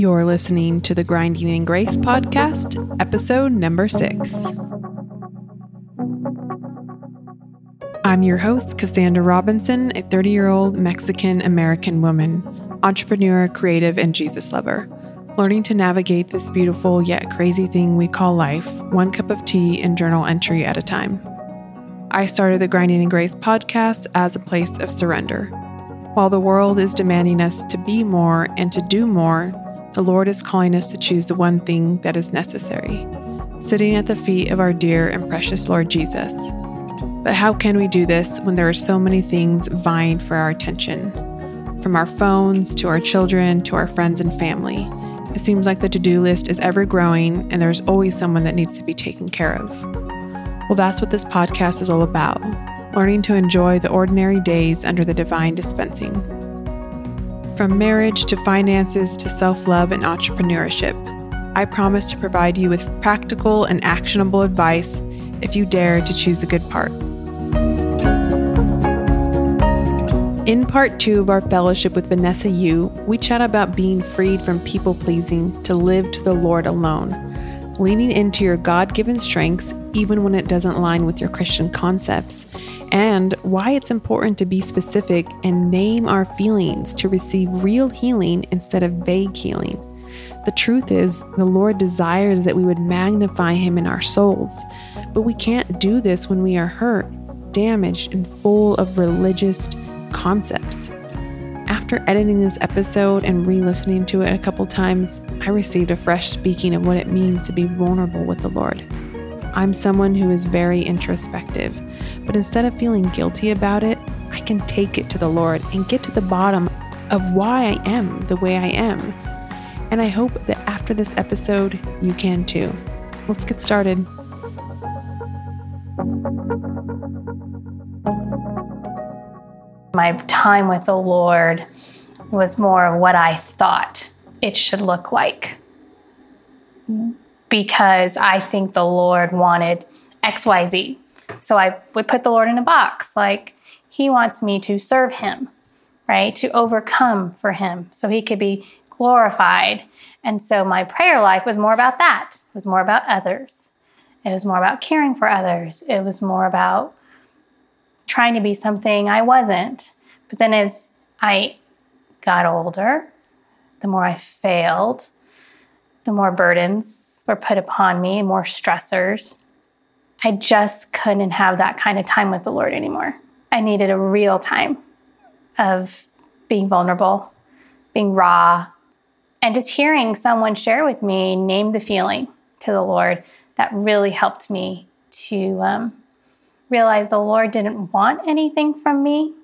You're listening to the Grinding in Grace podcast, episode number six. I'm your host, Cassandra Robinson, a 30 year old Mexican American woman, entrepreneur, creative, and Jesus lover. Learning to navigate this beautiful yet crazy thing we call life, one cup of tea and journal entry at a time. I started the Grinding in Grace podcast as a place of surrender. While the world is demanding us to be more and to do more, the Lord is calling us to choose the one thing that is necessary sitting at the feet of our dear and precious Lord Jesus. But how can we do this when there are so many things vying for our attention? From our phones to our children to our friends and family. It seems like the to do list is ever growing and there's always someone that needs to be taken care of. Well, that's what this podcast is all about learning to enjoy the ordinary days under the divine dispensing. From marriage to finances to self love and entrepreneurship, I promise to provide you with practical and actionable advice if you dare to choose the good part. In part two of our fellowship with Vanessa Yu, we chat about being freed from people pleasing to live to the Lord alone, leaning into your God given strengths even when it doesn't line with your Christian concepts, and why it's important to be specific and name our feelings to receive real healing instead of vague healing. The truth is, the Lord desires that we would magnify Him in our souls, but we can't do this when we are hurt, damaged, and full of religious concepts. After editing this episode and re listening to it a couple times, I received a fresh speaking of what it means to be vulnerable with the Lord. I'm someone who is very introspective, but instead of feeling guilty about it, I can take it to the Lord and get to the bottom of why I am the way I am. And I hope that after this episode, you can too. Let's get started. My time with the Lord was more of what I thought it should look like because I think the Lord wanted XYZ. So I would put the Lord in a box. Like, He wants me to serve Him, right? To overcome for Him so He could be glorified. And so my prayer life was more about that, it was more about others. It was more about caring for others. It was more about trying to be something I wasn't. But then as I got older, the more I failed, the more burdens were put upon me, more stressors. I just couldn't have that kind of time with the Lord anymore. I needed a real time of being vulnerable, being raw, and just hearing someone share with me, name the feeling to the Lord, that really helped me to um, realize the Lord didn't want anything from me.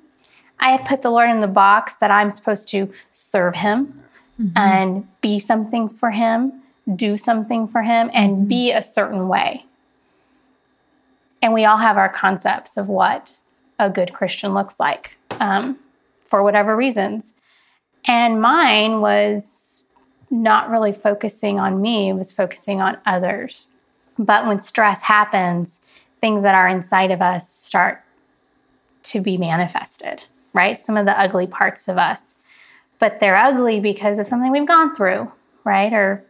I had put the Lord in the box that I'm supposed to serve Him, mm-hmm. and be something for Him, do something for Him, and mm-hmm. be a certain way. And we all have our concepts of what a good Christian looks like um, for whatever reasons. And mine was not really focusing on me, it was focusing on others. But when stress happens, things that are inside of us start to be manifested, right? Some of the ugly parts of us but they're ugly because of something we've gone through, right? Or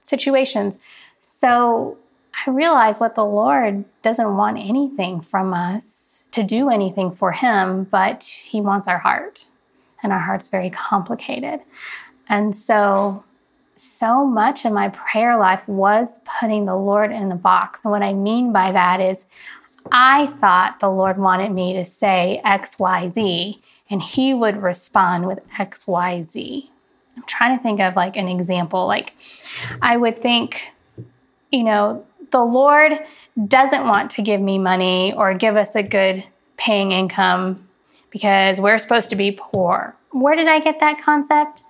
situations. So I realize what the Lord doesn't want anything from us to do anything for Him, but He wants our heart. And our heart's very complicated. And so, so much in my prayer life was putting the Lord in the box. And what I mean by that is, I thought the Lord wanted me to say X, Y, Z, and he would respond with XYZ. I'm trying to think of like an example. Like, I would think, you know, the Lord doesn't want to give me money or give us a good paying income because we're supposed to be poor. Where did I get that concept?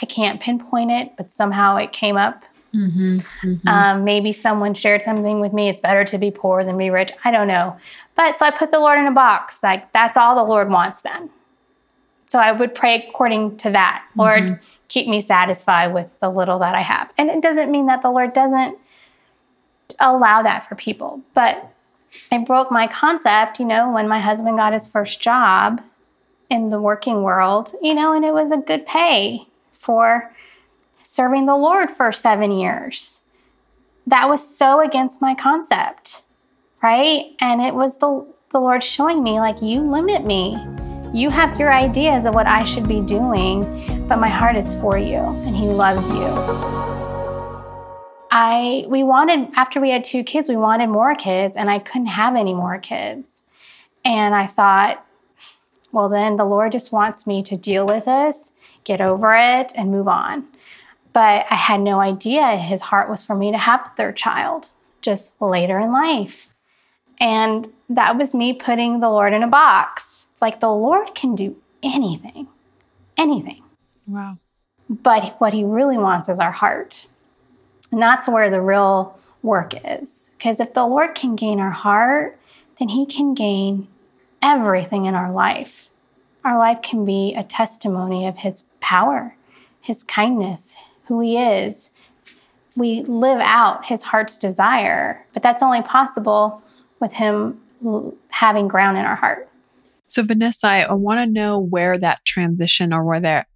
I can't pinpoint it, but somehow it came up. Mm-hmm, mm-hmm. Um, maybe someone shared something with me. It's better to be poor than be rich. I don't know. But so I put the Lord in a box. Like, that's all the Lord wants then. So I would pray according to that. Lord, mm-hmm. keep me satisfied with the little that I have. And it doesn't mean that the Lord doesn't allow that for people, but it broke my concept, you know, when my husband got his first job in the working world, you know, and it was a good pay for serving the Lord for seven years. That was so against my concept, right? And it was the, the Lord showing me, like, you limit me. You have your ideas of what I should be doing, but my heart is for you and He loves you. I we wanted after we had two kids, we wanted more kids and I couldn't have any more kids. And I thought, well then the Lord just wants me to deal with this, get over it and move on. But I had no idea his heart was for me to have a third child just later in life. And that was me putting the Lord in a box. Like the Lord can do anything. Anything. Wow. But what he really wants is our heart. And that's where the real work is. Because if the Lord can gain our heart, then He can gain everything in our life. Our life can be a testimony of His power, His kindness, who He is. We live out His heart's desire, but that's only possible with Him having ground in our heart. So, Vanessa, I want to know where that transition or where that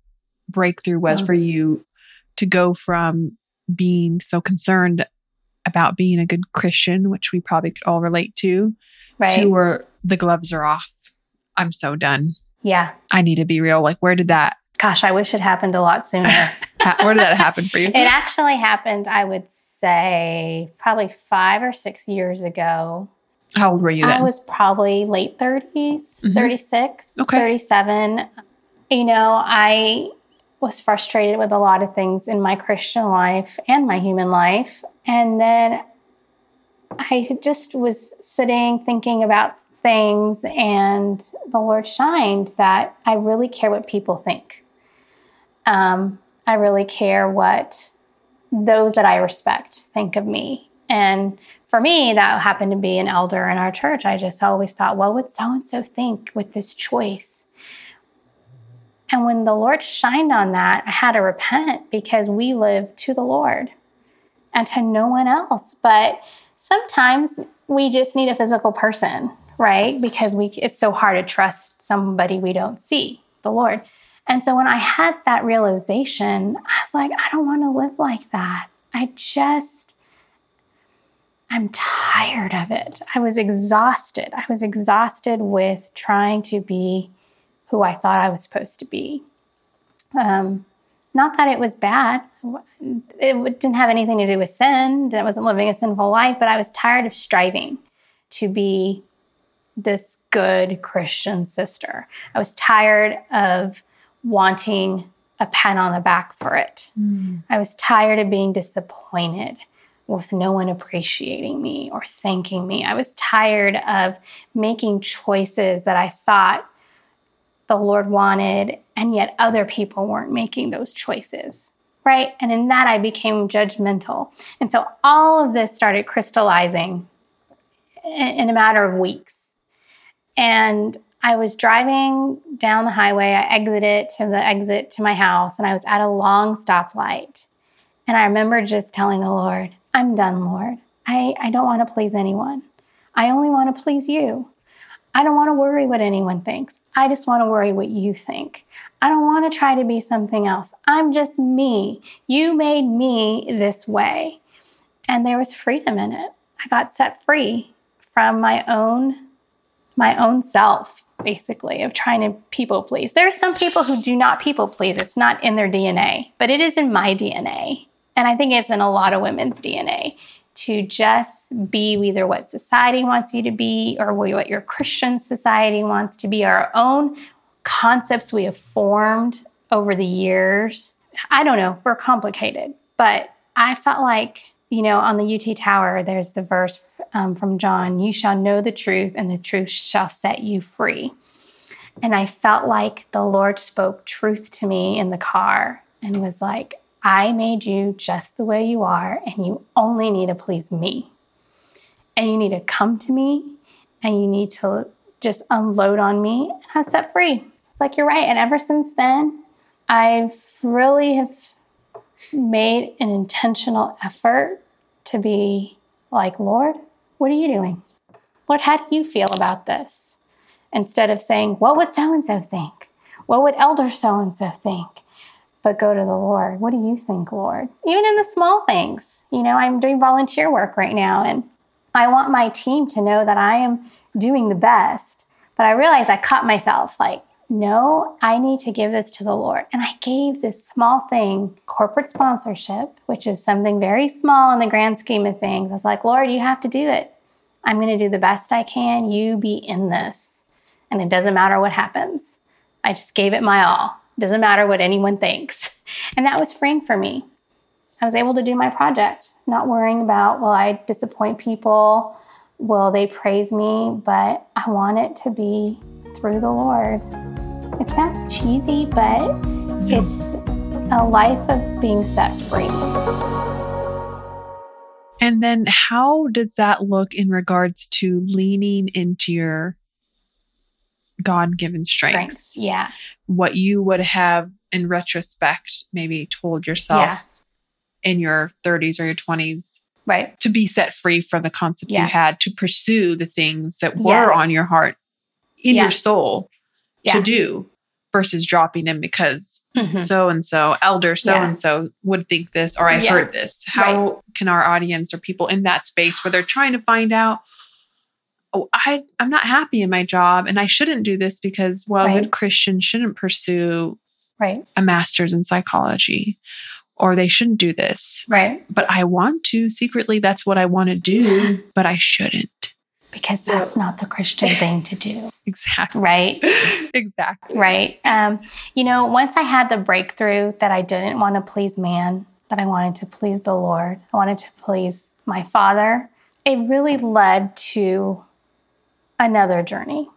breakthrough was mm-hmm. for you to go from being so concerned about being a good Christian, which we probably could all relate to, right. to where the gloves are off. I'm so done. Yeah. I need to be real. Like, where did that? Gosh, I wish it happened a lot sooner. where did that happen for you? It actually happened, I would say, probably five or six years ago. How old were you then? I was probably late 30s, mm-hmm. 36, okay. 37. You know, I was frustrated with a lot of things in my Christian life and my human life. And then I just was sitting thinking about things, and the Lord shined that I really care what people think. Um, I really care what those that I respect think of me. And for me, that happened to be an elder in our church. I just always thought, well, what would so and so think with this choice? And when the Lord shined on that, I had to repent because we live to the Lord and to no one else. But sometimes we just need a physical person, right? Because we it's so hard to trust somebody we don't see, the Lord. And so when I had that realization, I was like, I don't want to live like that. I just I'm tired of it. I was exhausted. I was exhausted with trying to be who I thought I was supposed to be. Um, not that it was bad. It didn't have anything to do with sin. I wasn't living a sinful life, but I was tired of striving to be this good Christian sister. I was tired of wanting a pat on the back for it. Mm. I was tired of being disappointed with no one appreciating me or thanking me. I was tired of making choices that I thought the Lord wanted, and yet other people weren't making those choices, right? And in that, I became judgmental. And so all of this started crystallizing in a matter of weeks. And I was driving down the highway. I exited to the exit to my house, and I was at a long stoplight. And I remember just telling the Lord, I'm done, Lord. I, I don't want to please anyone. I only want to please you. I don't want to worry what anyone thinks. I just want to worry what you think. I don't want to try to be something else. I'm just me. You made me this way. And there was freedom in it. I got set free from my own my own self basically of trying to people please. There are some people who do not people please. It's not in their DNA, but it is in my DNA. And I think it's in a lot of women's DNA to just be either what society wants you to be or what your Christian society wants to be, our own concepts we have formed over the years. I don't know, we're complicated, but I felt like, you know, on the UT Tower, there's the verse um, from John You shall know the truth, and the truth shall set you free. And I felt like the Lord spoke truth to me in the car and was like, I made you just the way you are, and you only need to please me. And you need to come to me and you need to just unload on me and I'm set free. It's like you're right. And ever since then, I've really have made an intentional effort to be like, Lord, what are you doing? Lord, how do you feel about this? Instead of saying, what would so and so think? What would elder so and so think? But go to the Lord. What do you think, Lord? Even in the small things. You know, I'm doing volunteer work right now and I want my team to know that I am doing the best. But I realized I caught myself like, no, I need to give this to the Lord. And I gave this small thing, corporate sponsorship, which is something very small in the grand scheme of things. I was like, Lord, you have to do it. I'm going to do the best I can. You be in this. And it doesn't matter what happens. I just gave it my all. Doesn't matter what anyone thinks. And that was freeing for me. I was able to do my project, not worrying about, will I disappoint people? Will they praise me? But I want it to be through the Lord. It sounds cheesy, but it's a life of being set free. And then how does that look in regards to leaning into your God given strength? Strengths, yeah. What you would have in retrospect maybe told yourself Yeah. in your 30s or your 20s Right. to be set free from the concepts Yeah. you had to pursue the things that were Yes. on your heart in your soul Yeah. to do versus dropping them because so and so elder so and so would think this or I heard this. How can our audience or people in that space where they're trying to find out oh I I'm not happy in my job and I shouldn't do this because well Right. good Christians shouldn't pursue Right. a master's in psychology or they shouldn't do this. Right. But I want to secretly that's what I want to do, but I shouldn't. Because that's not the Christian thing to do. Exactly. Right. exactly. Right. Um, you know, once I had the breakthrough that I didn't want to please man, that I wanted to please the Lord, I wanted to please my father, it really led to another journey.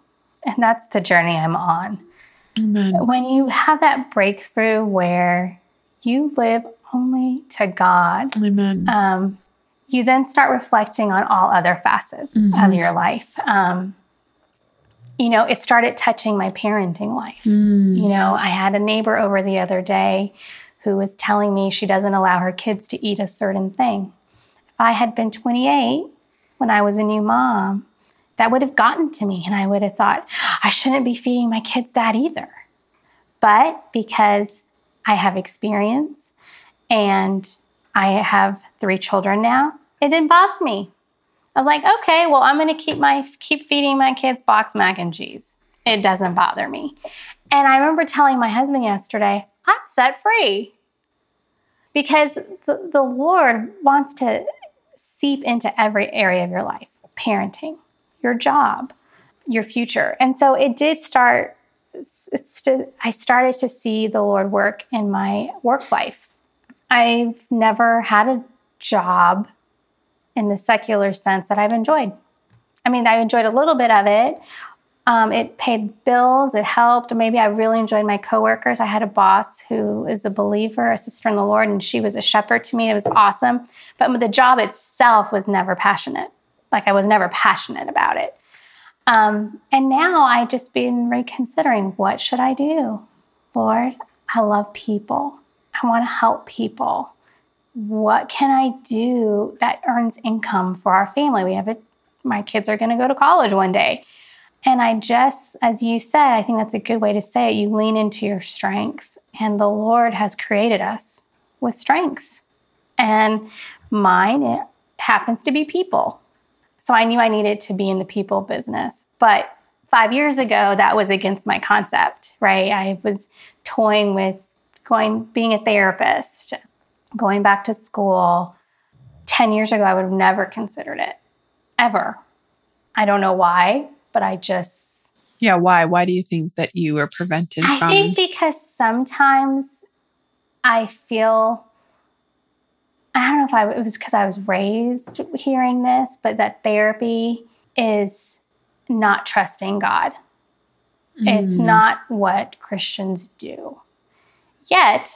And that's the journey I'm on. Amen. When you have that breakthrough where you live only to God, Amen. um, you then start reflecting on all other facets of Mhm. your life. Um, you know, it started touching my parenting life. Mm. You know, I had a neighbor over the other day who was telling me she doesn't allow her kids to eat a certain thing. If I had been 28 when I was a new mom, that would have gotten to me, and I would have thought, I shouldn't be feeding my kids that either. But because I have experience and I have three children now, it didn't bother me. I was like, okay, well, I'm going to keep my keep feeding my kids box mac and cheese. It doesn't bother me. And I remember telling my husband yesterday, I'm set free. Because the, the Lord wants to seep into every area of your life parenting, your job, your future. And so it did start, st- I started to see the Lord work in my work life. I've never had a job in the secular sense that I've enjoyed. I mean, I enjoyed a little bit of it. Um, it paid bills, it helped. Maybe I really enjoyed my coworkers. I had a boss who is a believer, a sister in the Lord, and she was a shepherd to me. It was awesome. But the job itself was never passionate. Like I was never passionate about it. Um, and now I just been reconsidering what should I do? Lord, I love people. I want to help people. What can I do that earns income for our family? We have it. My kids are going to go to college one day. And I just, as you said, I think that's a good way to say it. You lean into your strengths, and the Lord has created us with strengths. And mine it happens to be people. So I knew I needed to be in the people business. But five years ago, that was against my concept, right? I was toying with going, being a therapist, going back to school. 10 years ago, I would have never considered it, ever. I don't know why, but I just, Yeah. Why? Why do you think that you were prevented I from? I think because sometimes I feel, I don't know if I, it was because I was raised hearing this, but that therapy is not trusting God. It's Mm. not what Christians do. Yet,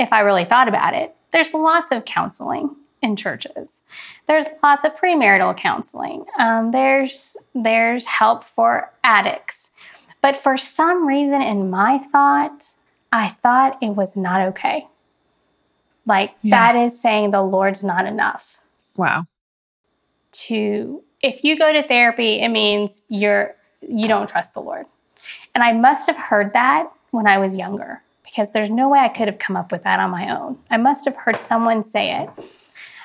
if I really thought about it, there's lots of counseling in churches. There's lots of premarital counseling. Um, there's there's help for addicts. But for some reason, in my thought, I thought it was not okay. Like Yeah. that is saying the Lord's not enough Wow. to if you go to therapy it means you're you don't trust the lord and i must have heard that when i was younger because there's no way I could have come up with that on my own. I must have heard someone say it.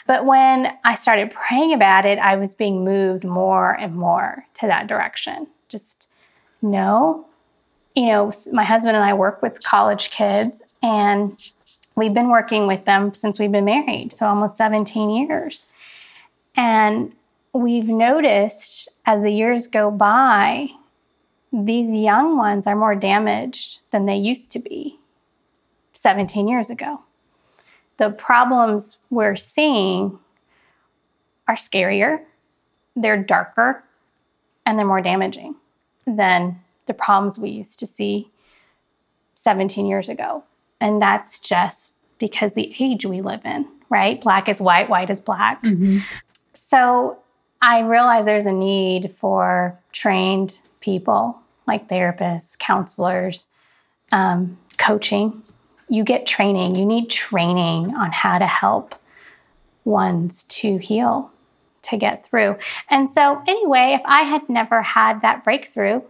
But when I started praying about it, I was being moved more and more to that direction. Just no. You know, my husband and I work with college kids, and we've been working with them since we've been married, so almost 17 years. And we've noticed as the years go by, these young ones are more damaged than they used to be 17 years ago. The problems we're seeing are scarier, they're darker, and they're more damaging than the problems we used to see 17 years ago. And that's just because the age we live in, right? Black is white, white is black. Mm-hmm. So I realize there's a need for trained people like therapists, counselors, um, coaching. You get training, you need training on how to help ones to heal, to get through. And so, anyway, if I had never had that breakthrough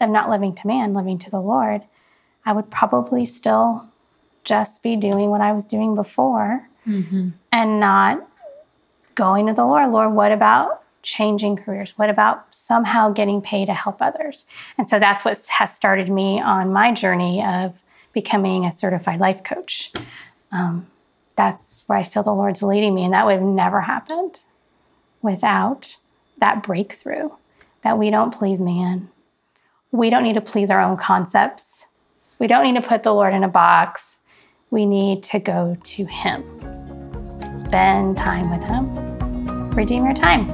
of not living to man, living to the Lord, I would probably still just be doing what I was doing before mm-hmm. and not going to the Lord. Lord, what about changing careers? What about somehow getting paid to help others? And so that's what has started me on my journey of becoming a certified life coach. Um, that's where I feel the Lord's leading me. And that would have never happened without that breakthrough that we don't please man. We don't need to please our own concepts. We don't need to put the Lord in a box. We need to go to Him. Spend time with Him. Redeem your time.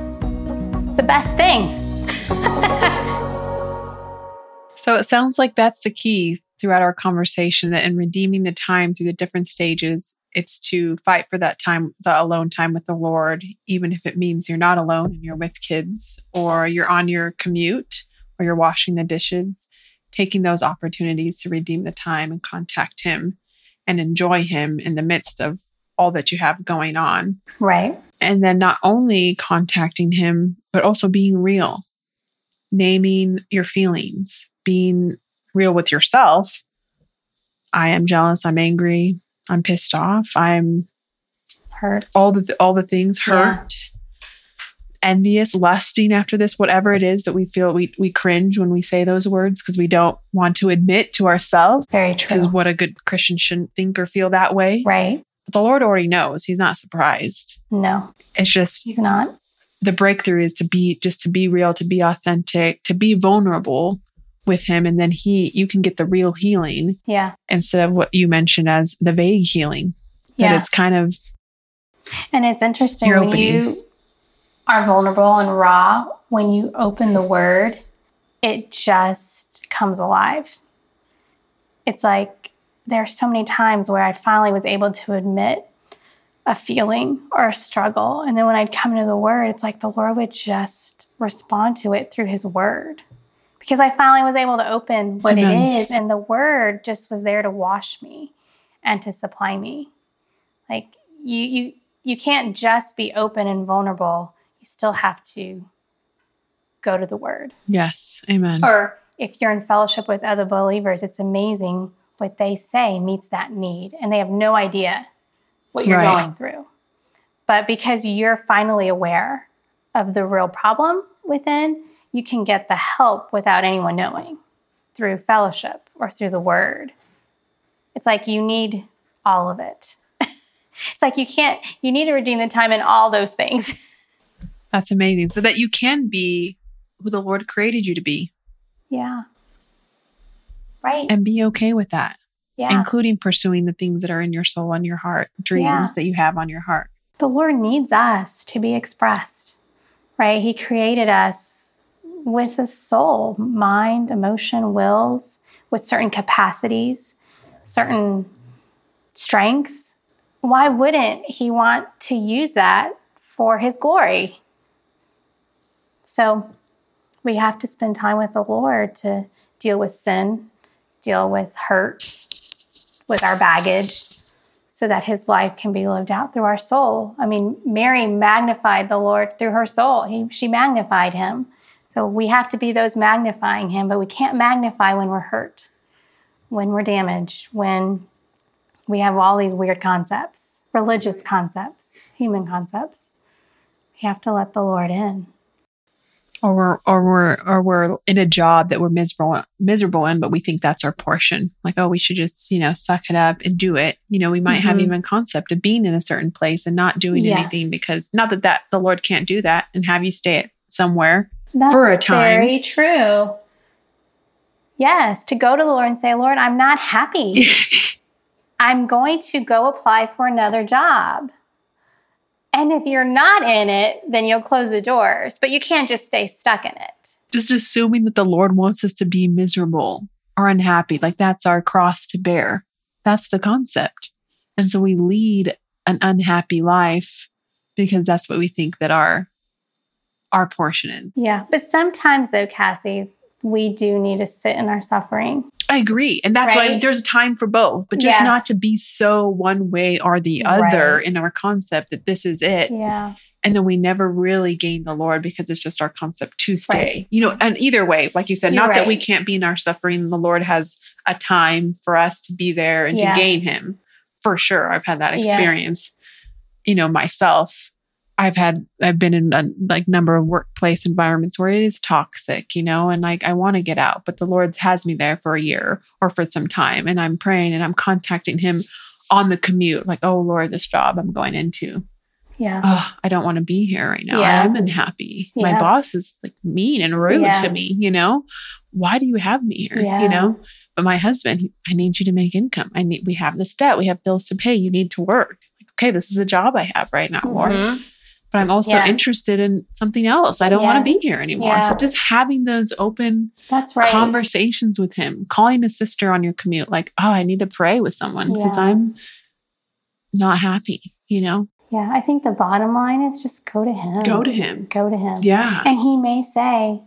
It's the best thing. so it sounds like that's the key throughout our conversation that in redeeming the time through the different stages, it's to fight for that time, the alone time with the Lord, even if it means you're not alone and you're with kids or you're on your commute or you're washing the dishes, taking those opportunities to redeem the time and contact Him and enjoy Him in the midst of all that you have going on. Right. And then not only contacting him, but also being real, naming your feelings, being real with yourself. I am jealous. I'm angry. I'm pissed off. I'm hurt. All the all the things hurt. Yeah. Envious, lusting after this, whatever it is that we feel we we cringe when we say those words because we don't want to admit to ourselves. Very true. Because what a good Christian shouldn't think or feel that way. Right. But the Lord already knows. He's not surprised. No. It's just He's not. The breakthrough is to be just to be real, to be authentic, to be vulnerable with him and then he you can get the real healing. Yeah. Instead of what you mentioned as the vague healing. That yeah. it's kind of And it's interesting when you are vulnerable and raw, when you open the word, it just comes alive. It's like there are so many times where I finally was able to admit a feeling or a struggle. And then when I'd come into the word, it's like the Lord would just respond to it through his word. Because I finally was able to open what Amen. it is, and the word just was there to wash me and to supply me. Like you you you can't just be open and vulnerable. You still have to go to the word. Yes. Amen. Or if you're in fellowship with other believers, it's amazing what they say meets that need and they have no idea what you're right. going through. But because you're finally aware of the real problem within, you can get the help without anyone knowing through fellowship or through the word. It's like you need all of it. it's like you can't, you need to redeem the time in all those things. That's amazing. So that you can be who the Lord created you to be. Yeah. Right. And be okay with that. Yeah. Including pursuing the things that are in your soul and your heart, dreams yeah. that you have on your heart. The Lord needs us to be expressed, right? He created us with a soul, mind, emotion, wills, with certain capacities, certain strengths. Why wouldn't He want to use that for His glory? So we have to spend time with the Lord to deal with sin, deal with hurt, with our baggage, so that his life can be lived out through our soul. I mean, Mary magnified the Lord through her soul. He, she magnified him. So we have to be those magnifying him, but we can't magnify when we're hurt. when we're damaged, when we have all these weird concepts, religious concepts, human concepts. We have to let the Lord in. Or we're or we're or we're in a job that we're miserable miserable in, but we think that's our portion. Like, oh, we should just, you know, suck it up and do it. You know, we might have Mhm. even concept of being in a certain place and not doing Yeah. anything because not that that the Lord can't do that and have you stay at somewhere. That's For a time. very true. Yes, to go to the Lord and say, Lord, I'm not happy. I'm going to go apply for another job. And if you're not in it, then you'll close the doors, but you can't just stay stuck in it. just assuming that the Lord wants us to be miserable or unhappy. Like that's our cross to bear. That's the concept. And so we lead an unhappy life because that's what we think that our our portion is. Yeah. But sometimes, though, Cassie, we do need to sit in our suffering. I agree. And that's why there's a time for both, but just Yes. not to be so one way or the other Right. in our concept that this is it. Yeah. And then we never really gain the Lord because it's just our concept to stay. Right. You know, and either way, like you said, You're not that we can't be in our suffering. The Lord has a time for us to be there and Yeah. to gain Him. For sure. I've had that Yeah. experience, you know, myself. I've had, I've been in a like number of workplace environments where it is toxic, you know, and like I want to get out, but the Lord has me there for a year or for some time. And I'm praying and I'm contacting Him on the commute, like, oh Lord, this job I'm going into Yeah. oh, I don't want to be here right now. Yeah. I'm unhappy. My boss is like mean and rude Yeah. to me, you know? Why do you have me here? Yeah. You know? But my husband, he- I need you to make income. I need we have this debt. We have bills to pay. You need to work. Like, okay, this is a job I have right now, Lord. Mm-hmm. But I'm also Yeah. interested in something else. I don't want to be here anymore. So just having those open That's right. conversations with him, calling a sister on your commute, like, oh, I need to pray with someone because Yeah. I'm not happy, you know? yeah. I think the bottom line is just go to Him. Go to him. Go to Him. Yeah. And He may say,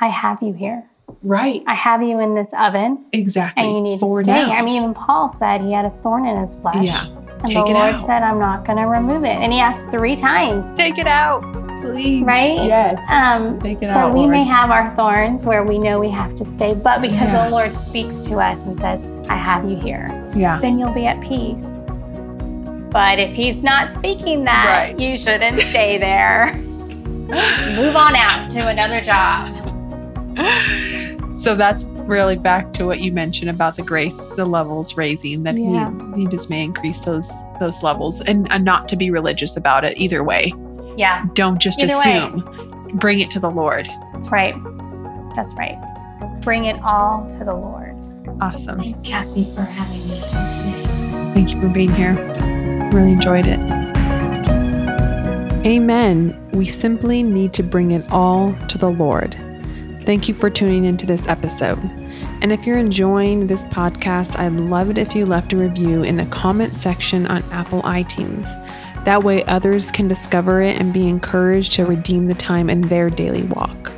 I have you here. Right. I have you in this oven Exactly. and you need For to stay. now. I mean, even Paul said he had a thorn in his flesh. Yeah. And Take the it Lord out. said, I'm not going to remove it. And he asked three times, Take it out, please. right? Yes. Um, Take it so out, we Lord. may have our thorns where we know we have to stay, but because Yeah. the Lord speaks to us and says, I have you here, yeah. then you'll be at peace. But if he's not speaking that, Right. you shouldn't stay there. Move on out to another job. So that's really back to what you mentioned about the grace, the levels raising that Yeah. he he just may increase those those levels and, and not to be religious about it either way. Yeah, Don't just Either way. assume. Bring it to the Lord. that's right. That's right. Bring it all to the Lord. Awesome. Thanks, Cassie, for having me here today. Thank you for being here. Really enjoyed it. Amen. We simply need to bring it all to the Lord. Thank you for tuning into this episode. And if you're enjoying this podcast, I'd love it if you left a review in the comment section on Apple iTunes. That way, others can discover it and be encouraged to redeem the time in their daily walk.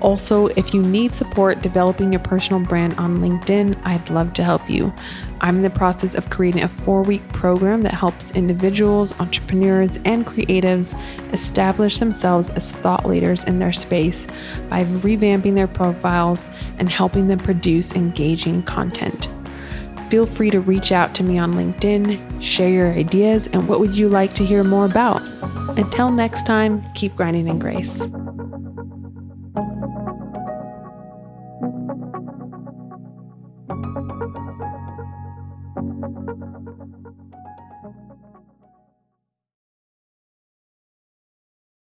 Also, if you need support developing your personal brand on LinkedIn, I'd love to help you. I'm in the process of creating a four week program that helps individuals, entrepreneurs, and creatives establish themselves as thought leaders in their space by revamping their profiles and helping them produce engaging content. Feel free to reach out to me on LinkedIn, share your ideas, and what would you like to hear more about. Until next time, keep grinding in grace.